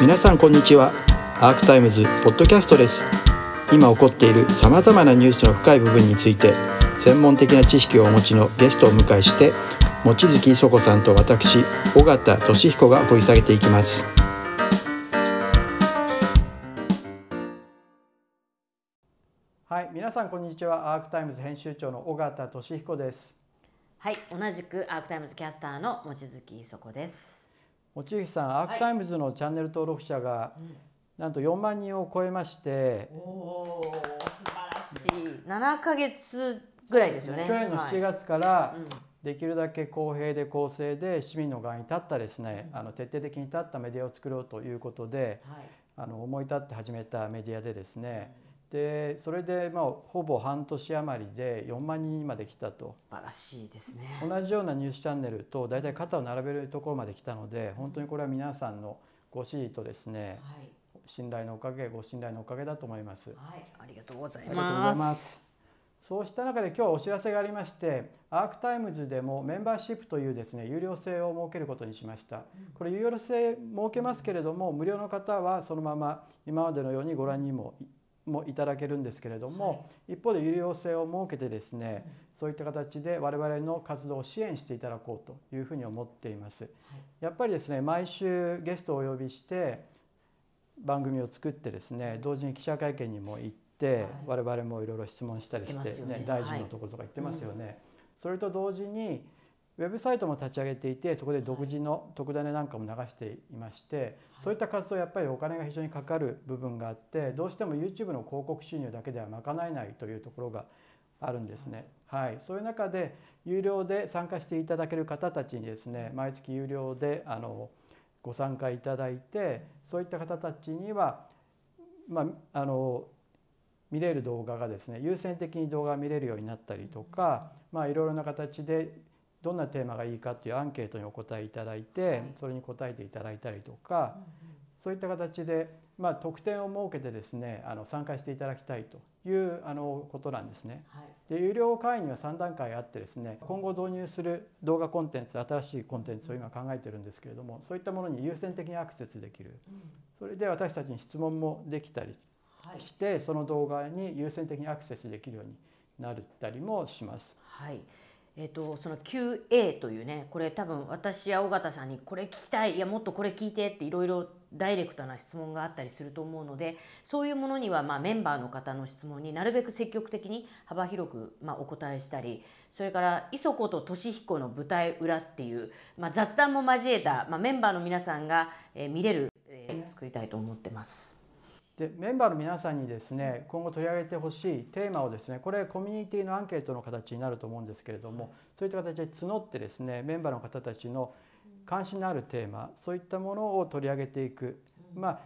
皆さんこんにちは。アークタイムズポッドキャストです。今起こっているさまざまなニュースの深い部分について専門的な知識をお持ちのゲストを迎えして望月衣塑子さんと私尾形聡彦が掘り下げていきます。はい皆さんこんにちは。アークタイムズ編集長の尾形聡彦です。はい、同じくアークタイムズキャスターの望月衣塑子です。望月さんアークタイムズのチャンネル登録者がなんと4万人を超えまして。おお、素晴らしい。七ヶ月ぐらいですよね。去年の7はい。月からうん。できるだけ公平で公正で市民の側に立ったですねあの徹底的に立ったメディアを作ろうということではい、あの思い立って始めたメディアでですねでそれでまあほぼ半年余りで4万人にまで来たと素晴らしいですね。同じようなニュースチャンネルと大体肩を並べるところまで来たので本当にこれは皆さんのご支持とですねはい、信頼のおかげご信頼のおかげだと思います。はい、ありがとうございます。います。そうした中で今日はお知らせがありまして、アークタイムズでもメンバーシップというですね有料制を設けることにしました。これ有料制設けますけれども、無料の方はそのまま今までのようにご覧にももいただけるんですけれども、一方で有料制を設けてですね、そういった形で我々の活動を支援していただこうというふうに思っています。やっぱりですね毎週ゲストをお呼びして番組を作ってですね同時に記者会見にも行って、我々もいろいろ質問したりして、ね、大臣のところとか行ってますよね。それと同時にウェブサイトも立ち上げていてそこで独自の特ダネなんかも流していまして、そういった活動やっぱりお金が非常にかかる部分があってどうしても YouTube の広告収入だけでは賄えないというところがあるんですね。はい、そういう中で有料で参加していただける方たちにですね毎月有料であのご参加いただいてそういった方たちには、まあ、あの見れる動画がですね優先的に動画が見れるようになったりとか、まあ、いろいろな形でどんなテーマがいいかっていうアンケートにお答えいただいてそれに答えていただいたりとかそういった形で、まあ、特典を設けてですねあの参加していただきたいというあのことなんですね。はい、で有料会員には3段階あってですね今後導入する動画コンテンツ新しいコンテンツを今考えてるんですけれどもそういったものに優先的にアクセスできる。それで私たちに質問もできたりはい、してその動画に優先的にアクセスできるようになったりもします。はい。えっ、とその QA というねこれ多分私や尾形さんにこれ聞きたいいやもっとこれ聞いてっていろいろダイレクトな質問があったりすると思うのでそういうものにはまあメンバーの方の質問になるべく積極的に幅広くまあお答えしたりそれから磯子と俊彦の舞台裏っていう、まあ、雑談も交えた、まあ、メンバーの皆さんが、え見れる、えー作りたいと思ってます。でメンバーの皆さんにですね今後取り上げてほしいテーマをですねこれコミュニティのアンケートの形になると思うんですけれどもそういった形で募ってですねメンバーの方たちの関心のあるテーマそういったものを取り上げていく。まあ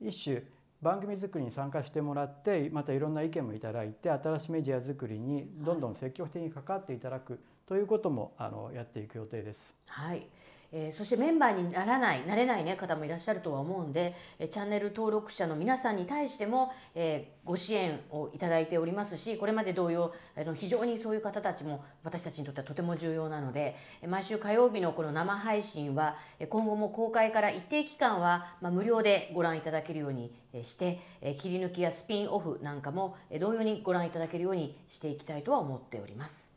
一種番組作りに参加してもらってまたいろんな意見もいただいて新しいメディア作りにどんどん積極的に関わっていただくということもあのやっていく予定です。はい、えーそしてメンバーにならないなれない、ね、方もいらっしゃるとは思うんで、えチャンネル登録者の皆さんに対しても、えーご支援をいただいておりますしこれまで同様あの非常にそういう方たちも私たちにとってはとても重要なので毎週火曜日のこの生配信は今後も公開から一定期間は、まあ、無料でご覧いただけるようにして切り抜きやスピンオフなんかも同様にご覧いただけるようにしていきたいとは思っております。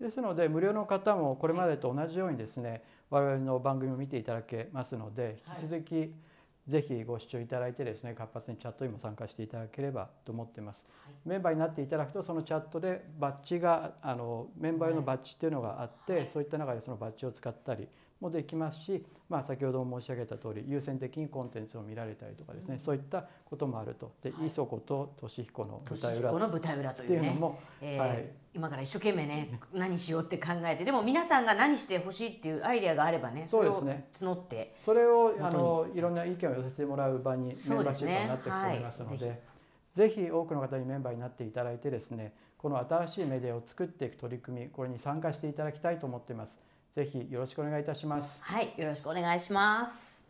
ですので無料の方もこれまでと同じようにですね我々の番組を見ていただけますので引き続きぜひご視聴いただいてですね活発にチャットにも参加していただければと思ってます。メンバーになっていただくとそのチャットでバッジがあのメンバー用のバッジっていうのがあって、そういった中でそのバッジを使ったりもできますし、まあ、先ほども申し上げた通り優先的にコンテンツを見られたりとかですね、そういったこともあると。で、磯子と俊彦の舞台裏。この舞台裏とっていううのも、えー。はい今から一生懸命ね何しようって考えてでも皆さんが何してほしいっていうアイデアがあればねそうですね。それを募ってそれをあのいろんな意見を寄せてもらう場にメンバーシップになっていくと思いますのでぜひ多くの方にメンバーになってい。ただいてですねこの新しいメディアを作っていく取り組みこれに参加していただきたいと思っています。ぜひよろしくお願いいたします。はい。よろしくお願いします